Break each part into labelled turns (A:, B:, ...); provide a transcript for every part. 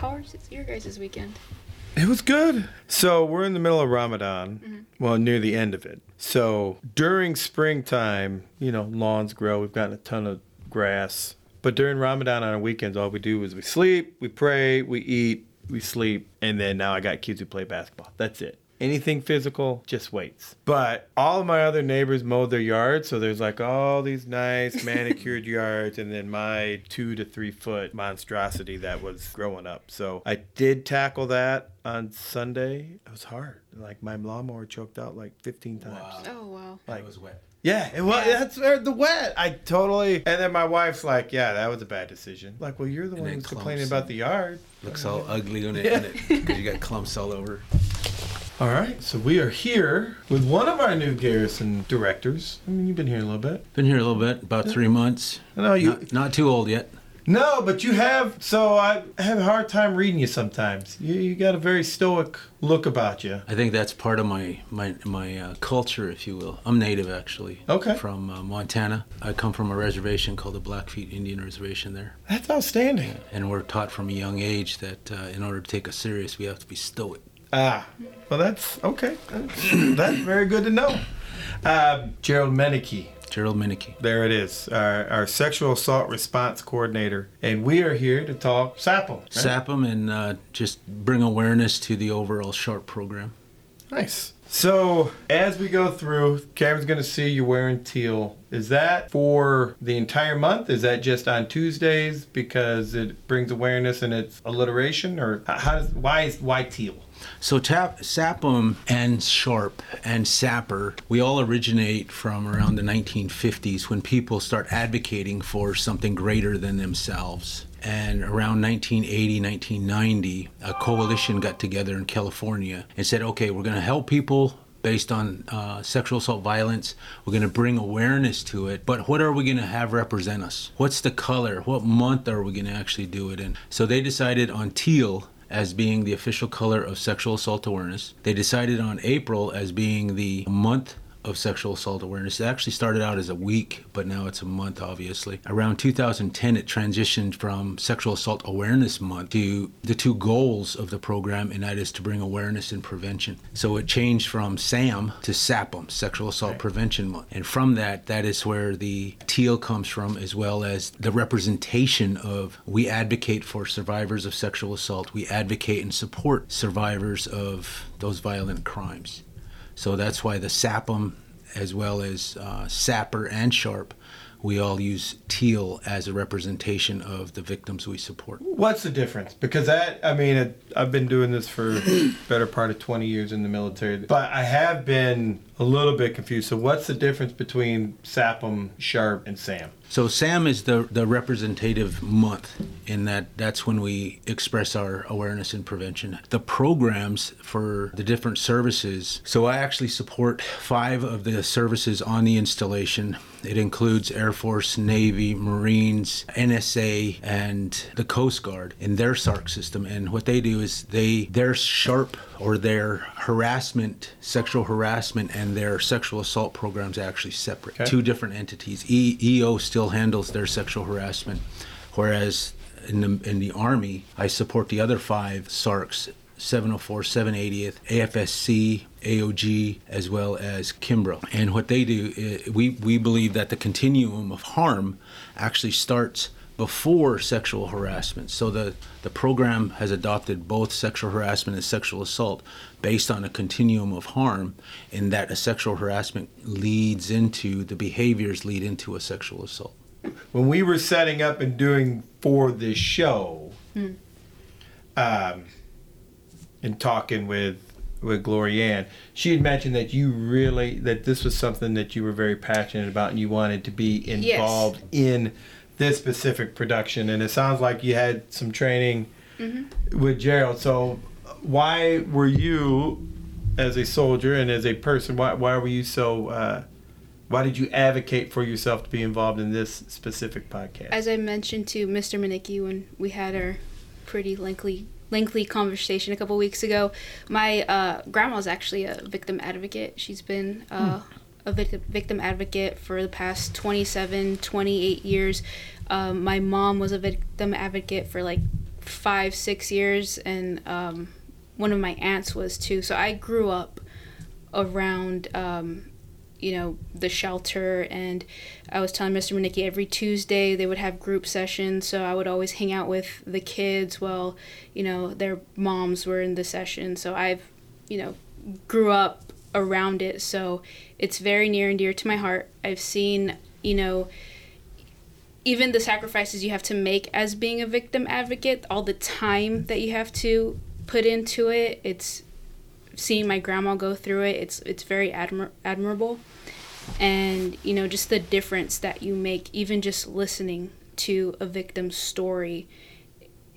A: how was your guys' this weekend?
B: It was good. So we're in the middle of Ramadan, mm-hmm. well, near the end of it. So during springtime, you know, lawns grow. We've gotten a ton of grass. But during Ramadan on our weekends, all we do is we sleep, we pray, we eat, we sleep, and then now I got kids who play basketball. That's it. Anything physical just waits. But all of my other neighbors mowed their yards, so there's like all these nice manicured yards, and then my two to three foot monstrosity that was growing up. So I did tackle that on Sunday. It was hard. Like my lawnmower choked out like 15 times.
C: Wow.
A: Oh wow.
B: Like
C: it was wet.
B: yeah, it was.
A: Yeah.
B: That's uh, the wet. I totally. And then my wife's like, "Yeah, that was a bad decision." Like, well, you're the
C: And
B: one who's complaining about the yard.
C: Looks all ugly on it because you got clumps all over.
B: All right, so we are here with one of our new Garrison directors. I mean, you've been here a little bit.
C: Been here a little bit, about three months.
B: I know you.
C: Not, not too old yet.
B: No, but you have. So I have a hard time reading you sometimes. You, you got a very stoic look about you.
C: I think that's part of my my my uh, culture, if you will. I'm native actually.
B: Okay.
C: From uh, Montana. I come from a reservation called the Blackfeet Indian Reservation there,
B: That's outstanding.
C: and we're taught from a young age that uh, in order to take us serious, we have to be stoic.
B: Ah, well, that's okay. That's, that's very good to know. Uh, Gerald Menike.
C: Gerald Meineke.
B: There it is, our, our sexual assault response coordinator. And we are here to talk SAAPM. right?
C: Sap 'em and uh, just bring awareness to the overall SHARP program.
B: Nice. So, as we go through, Cameron's going to see you wearing teal. Is that for the entire month? Is that just on Tuesdays because it brings awareness and it's alliteration? Or how does, why is why teal?
C: So tap, SAAPM and SHARP and SAPR, we all originate from around the 1950s when people start advocating for something greater than themselves. And around 1980, 1990, a coalition got together in California and said, okay, we're going to help people based on uh, sexual assault violence. We're going to bring awareness to it, but what are we going to have represent us? What's the color? What month are we going to actually do it in? So they decided on teal as being the official color of sexual assault awareness. They decided on April as being the month of sexual assault awareness. It actually started out as a week, but now it's a month, obviously. Around 2010, it transitioned from Sexual Assault Awareness Month to the two goals of the program, and that is to bring awareness and prevention. So it changed from SAM to SAAPM, Sexual Assault Prevention Month. And from that, that is where the teal comes from, as well as the representation of we advocate for survivors of sexual assault, we advocate and support survivors of those violent crimes. So that's why the SAAPM, as well as uh, SAPR and SHARP, we all use teal as a representation of the victims we support.
B: What's the difference? Because that, I mean, it, I've been doing this for better part of 20 years in the military, but I have been a little bit confused. So, what's the difference between SAAPM, Sharp, and SAM?
C: So SAM is the the representative month in that that's when we express our awareness and prevention. The programs for the different services. So I actually support five of the services on the installation. It includes Air Force, Navy, Marines, NSA, and the Coast Guard in their SARC system. And what they do is they their sharp or their harassment, sexual harassment, and their sexual assault programs actually separate.
B: Okay.
C: Two different entities. E- EO still handles their sexual harassment, whereas in the in the Army, I support the other five SARCs. 704, 780th, AFSC, AOG, as well as Kimbrough. And what they do, i- we, we believe that the continuum of harm actually starts before sexual harassment. So the, the program has adopted both sexual harassment and sexual assault based on a continuum of harm, in that a sexual harassment leads into the behaviors lead into a sexual assault.
B: When we were setting up and doing for this show, um, and talking with with Gloria Ann, she had mentioned that you really that this was something that you were very passionate about and you wanted to be involved in this specific production. And it sounds like you had some training with Gerald. So why were you, as a soldier and as a person, why why were you so? Uh, why did you advocate for yourself to be involved in this specific podcast?
A: As I mentioned to Mr. Meineke when we had our pretty lengthy lengthy conversation a couple weeks ago, my uh, grandma's actually a victim advocate. She's been uh, a victim advocate for the past 27, 28 years. Um, my mom was a victim advocate for like five, six years, and um, one of my aunts was too. So I grew up around, um, you know, the shelter, and I was telling Mr. Meineke every Tuesday they would have group sessions. So I would always hang out with the kids while, you know, their moms were in the session. So I've, you know, grew up around it. So it's very near and dear to my heart. I've seen, you know, even the sacrifices you have to make as being a victim advocate, all the time that you have to put into it, it's seeing my grandma go through it. It's it's very admir- admirable, and you know just the difference that you make, even just listening to a victim's story,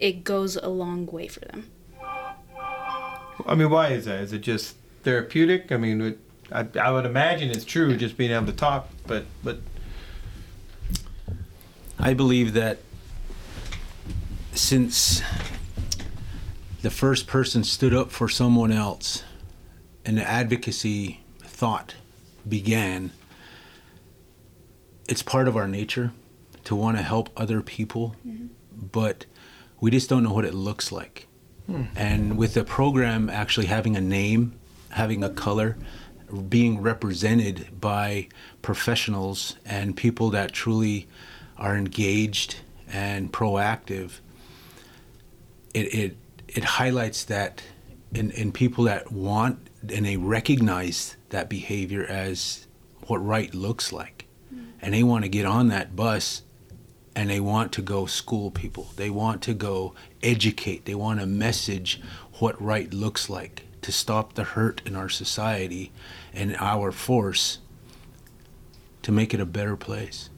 A: it goes a long way for them.
B: I mean, why is that? Is it just therapeutic? I mean, it, I, I would imagine it's true, just being able to talk, but but
C: I believe that since the first person stood up for someone else and the advocacy thought began, it's part of our nature to want to help other people, mm-hmm. but we just don't know what it looks like. Hmm. And with the program actually having a name, having a color, being represented by professionals and people that truly are engaged and proactive, it, it, it highlights that in, in people that want and they recognize that behavior as what right looks like. Mm. And they want to get on that bus and they want to go school people. They want to go educate. They want to message what right looks like to stop the hurt in our society and our force to make it a better place.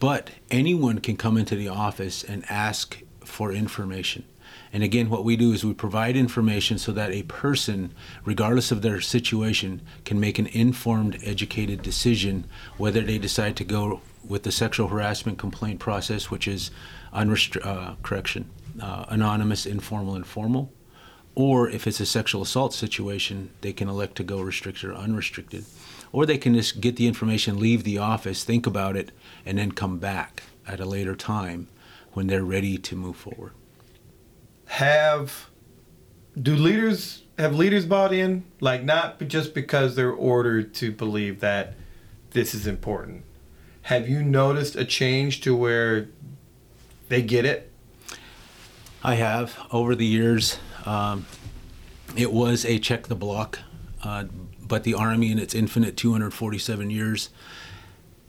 C: But anyone can come into the office and ask for information. And again, what we do is we provide information so that a person, regardless of their situation, can make an informed, educated decision whether they decide to go with the sexual harassment complaint process, which is unrestri- uh, correction, uh, anonymous, informal, and formal, or if it's a sexual assault situation, they can elect to go restricted or unrestricted, or they can just get the information, leave the office, think about it, and then come back at a later time when they're ready to move forward.
B: have do leaders have leaders bought in like not just because they're ordered to believe that this is important have you noticed a change to where they get it
C: I have over the years. Um, it was a check the block, uh, but the Army, in its infinite 247 years,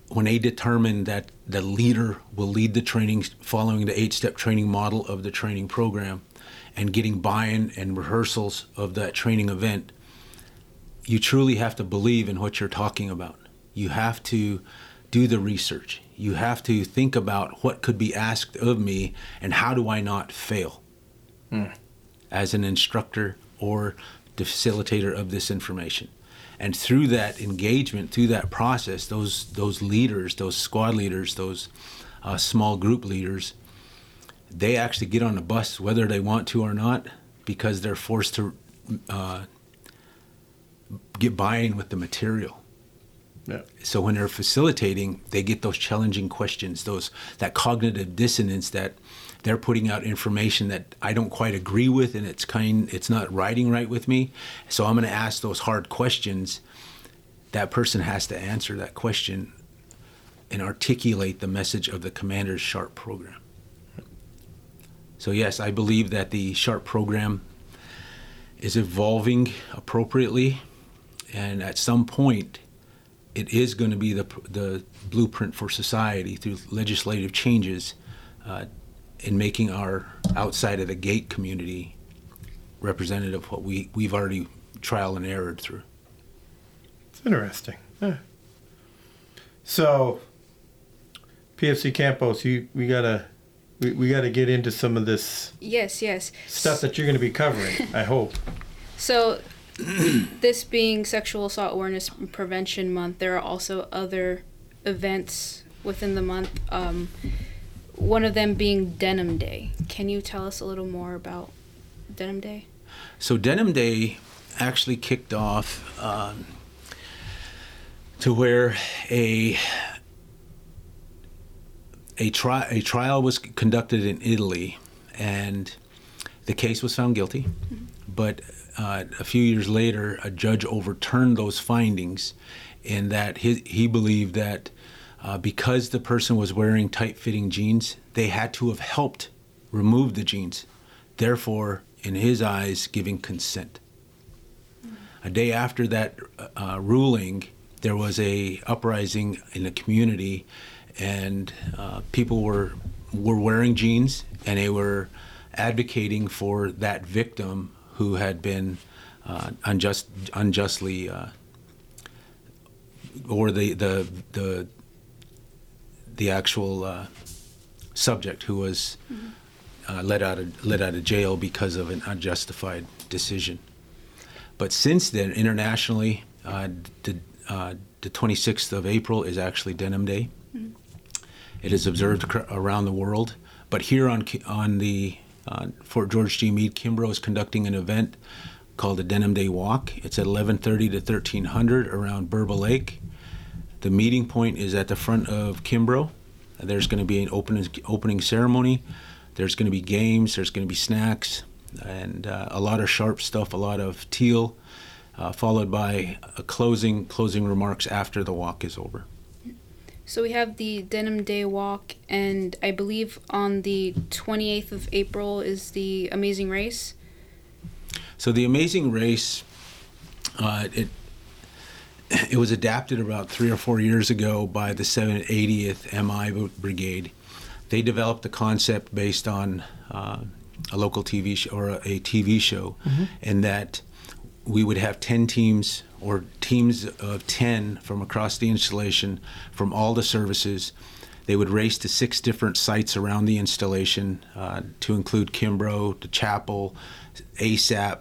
C: when they determined that the leader will lead the training following the eight step training model of the training program and getting buy in and rehearsals of that training event, you truly have to believe in what you're talking about. You have to do the research. You have to think about what could be asked of me and how do I not fail as an instructor or the facilitator of this information. And through that engagement, through that process, those those leaders, those squad leaders, those uh, small group leaders, they actually get on the bus whether they want to or not because they're forced to uh, get buy-in with the material.
B: yeah
C: So when they're facilitating, they get those challenging questions, those that cognitive dissonance that they're putting out information that I don't quite agree with and it's kind it's not riding right with me. So I'm going to ask those hard questions. That person has to answer that question and articulate the message of the commander's sharp program. So yes, I believe that the sharp program is evolving appropriately and at some point it is going to be the, the blueprint for society through legislative changes uh, in making our outside of the gate community representative of what we, we've already trial and errored through.
B: it's interesting yeah. so pfc campos you we gotta we, we gotta get into some of this
A: Yes, yes.
B: stuff that you're gonna be covering i hope
A: So, this being Sexual Assault Awareness Prevention Month, there are also other events within the month. Um, one of them being Denim Day. Can you tell us a little more about Denim Day?
C: So Denim Day actually kicked off um, to where a a, tri- a trial was conducted in Italy, and The case was found guilty, but uh, a few years later, a judge overturned those findings in that his, he believed that uh, because the person was wearing tight fitting jeans, they had to have helped remove the jeans, therefore, in his eyes, giving consent. A day after that uh, ruling, there was a uprising in the community, and uh, people were were wearing jeans, and they were advocating for that victim who had been uh, unjust, unjustly, uh, or the the the the actual uh, subject who was uh, let out of let out of jail because of an unjustified decision. But since then, internationally, uh, the uh, the 26th of April is actually Denim Day. It is observed cr- around the world, but here on on the uh, Fort George G. Meade, Kimbrough is conducting an event called the Denim Day Walk. It's at 11:30 to 1300 around Burba Lake. The meeting point is at the front of Kimbrough. There's going to be an opening opening ceremony. There's going to be games. There's going to be snacks and uh, a lot of sharp stuff. A lot of teal, uh, followed by a closing closing remarks after the walk is over.
A: So we have the Denim Day Walk, and I believe on the 28th of April is the Amazing Race.
C: So the Amazing Race, uh, it it was adapted about three or four years ago by the 780th MI Brigade. They developed the concept based on uh, a local TV show or a TV show, and that we would have 10 teams or teams of 10 from across the installation from all the services. They would race to six different sites around the installation uh, to include Kimbrough, the chapel, ASAP.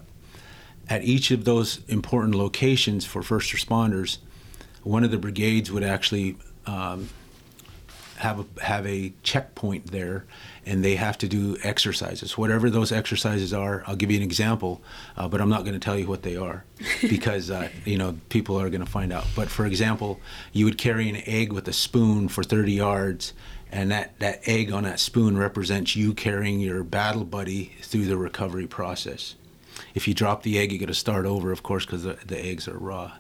C: At each of those important locations for first responders, one of the brigades would actually um, have a, have a checkpoint there, and they have to do exercises. Whatever those exercises are, I'll give you an example, uh, but I'm not going to tell you what they are because uh, you know people are going to find out. But for example, you would carry an egg with a spoon for 30 yards, and that that egg on that spoon represents you carrying your battle buddy through the recovery process. If you drop the egg, you got to start over, of course, because the, the eggs are raw.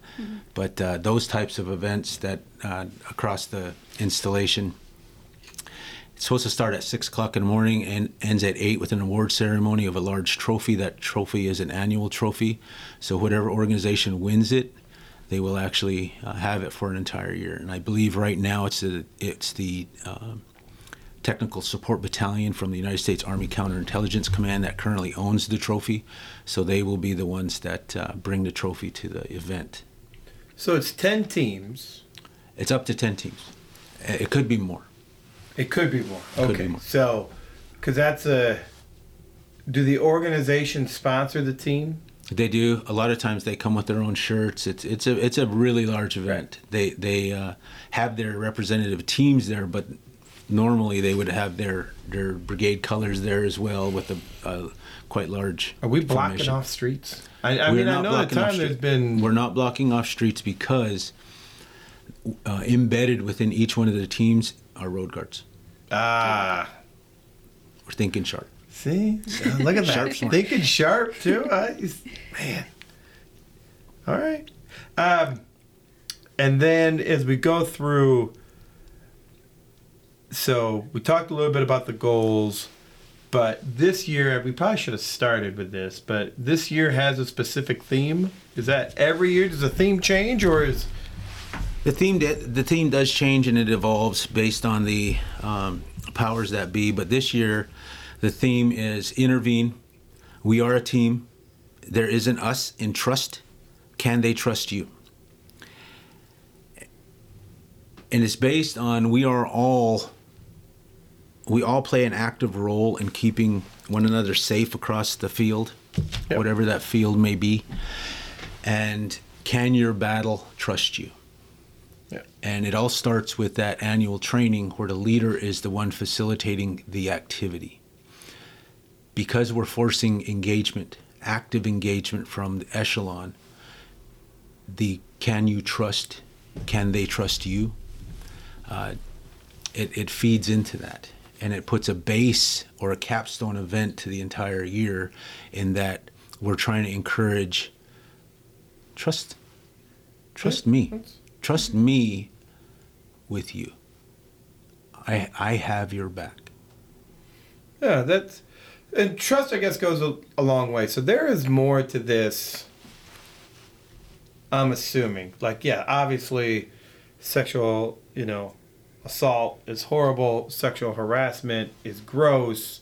C: But uh, those types of events that uh, across the installation it's supposed to start at six o'clock in the morning and ends at eight with an award ceremony of a large trophy. That trophy is an annual trophy, so whatever organization wins it, they will actually uh, have it for an entire year. And I believe right now it's the it's the um Technical Support Battalion from the United States Army Counterintelligence Command that currently owns the trophy, so they will be the ones that uh, bring the trophy to the event.
B: So it's 10 teams.
C: It's up to ten teams. Uh, It could be more.
B: It could be more.
C: Could
B: okay.
C: be more.
B: So, because that's a. Do the organization sponsor the team?
C: They do. A lot of times they come with their own shirts. It's it's a it's a really large event. They they uh, have their representative teams there, but normally they would have their their brigade colors there as well with a, a quite large.
B: Are we blocking
C: formation.
B: off streets? I, I mean, I know the
C: blocking off
B: time there's
C: street-
B: been.
C: We're not blocking off streets because uh, embedded within each one of the teams are road guards.
B: Ah.
C: We're thinking sharp.
B: See? Uh, Look at that.
C: Sharp.
B: Thinking sharp, too. Uh, he's- man. All right. Um, and then as we go through, so we talked a little bit about the goals, but this year, we probably should have started with this, but this year has a specific theme. Is that every year? Does the theme change or is.
C: The theme the theme does change and it evolves based on the um, powers that be. But this year, the theme is intervene. We are a team. There isn't us in trust. Can they trust you? And it's based on we are all we all play an active role in keeping one another safe across the field,
B: Yep.
C: whatever that field may be. And can your battle trust you? And it all starts with that annual training where the leader is the one facilitating the activity. Because we're forcing engagement, active engagement from the echelon, the can you trust, can they trust you? Uh, it, it feeds into that. And it puts a base or a capstone event to the entire year in that we're trying to encourage trust trust me trust me with you i i have your back
B: Yeah, that's and trust. I guess goes a, a long way. So there is more to this. I'm assuming, like, yeah, obviously, sexual, you know, assault is horrible. Sexual harassment is gross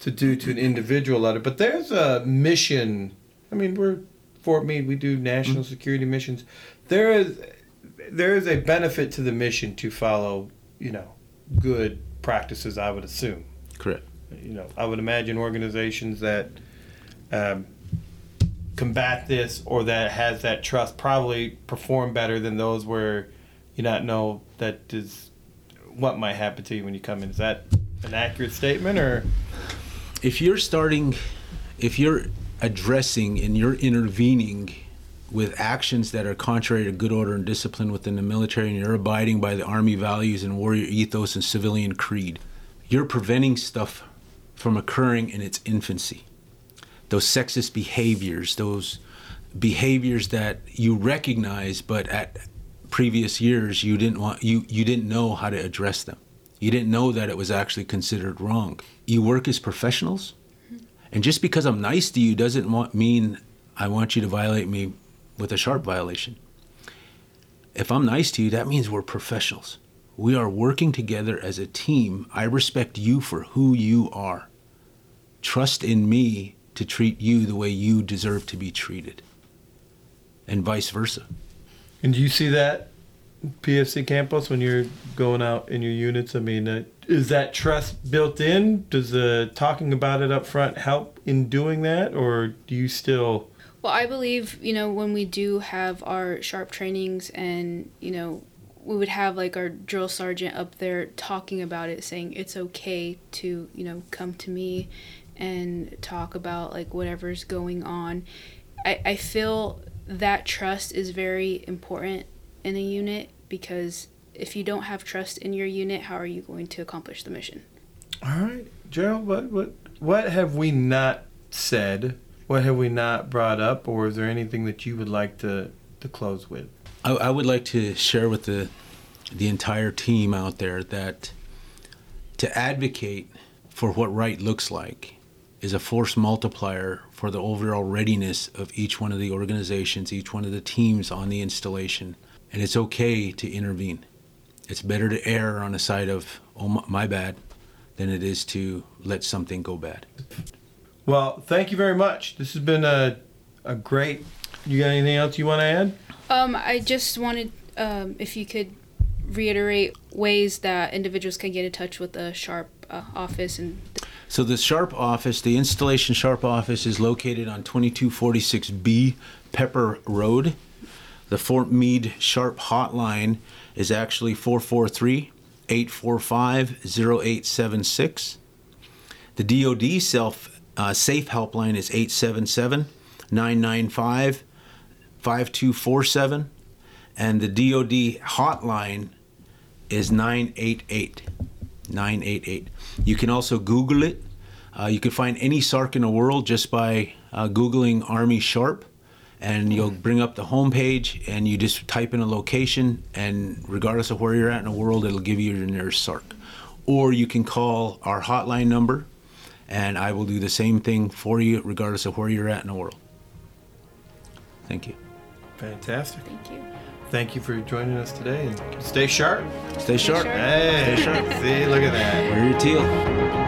B: to do to an individual letter. But there's a mission. I mean, we're Fort Meade. We do national security missions. There is there is a benefit to the mission to follow, you know, good practices. I would assume
C: correct
B: you know, I would imagine organizations that um, combat this or that has that trust probably perform better than those where you not know that is what might happen to you when you come in. Is that an accurate statement or?
C: if you're starting if you're addressing and you're intervening with actions that are contrary to good order and discipline within the military and you're abiding by the army values and warrior ethos and civilian creed you're preventing stuff from occurring in its infancy those sexist behaviors those behaviors that you recognize but at previous years you didn't want you you didn't know how to address them. You didn't know that it was actually considered wrong. You work as professionals mm-hmm. and just because i'm nice to you doesn't want, mean i want you to violate me with a sharp violation. If i'm nice to you that means we're professionals. We are working together as a team. I respect you for who you are. Trust in me to treat you the way you deserve to be treated and vice versa
B: And do you see that PFC campos when you're going out in your units? I mean, uh, is that trust built in? Does the talking about it up front help in doing that, or do you still?
A: Well, I believe, you know, when we do have our sharp trainings and, you know, we would have like our drill sergeant up there talking about it, saying it's okay to, you know, come to me and talk about like whatever's going on. I, I feel that trust is very important in a unit because if you don't have trust in your unit, how are you going to accomplish the mission?
B: All right, Gerald. What what what have we not said? What have we not brought up, or is there anything that you would like to to close with?
C: I, I would like to share with the the entire team out there that to advocate for what right looks like is a force multiplier for the overall readiness of each one of the organizations, each one of the teams on the installation. And it's okay to intervene. It's better to err on the side of, oh, my, my bad, than it is to let something go bad.
B: Well, thank you very much. This has been a a great. You got anything else you want to add?
A: Um, I just wanted, um, if you could reiterate ways that individuals can get in touch with the Sharp uh, office and
C: So the Sharp office, the installation Sharp office, is located on 2246B Pepper Road. The Fort Meade Sharp hotline is actually 443 845 0876. The DoD self uh, safe helpline is 877 995 5247. And the DoD hotline is 988. 988. You can also Google it. Uh, you can find any SARC in the world just by uh, Googling Army Sharp, and you'll bring up the homepage, and you just type in a location, and regardless of where you're at in the world, it'll give you your nearest SARC. Or you can call our hotline number, and I will do the same thing for you, regardless of where you're at in the world. Thank you.
B: Fantastic.
A: thank you.
B: Thank you for joining us today, and stay sharp.
C: Stay sharp.
A: sharp.
B: Hey,
C: Stay sharp.
B: see, look at that.
C: Wear your teal.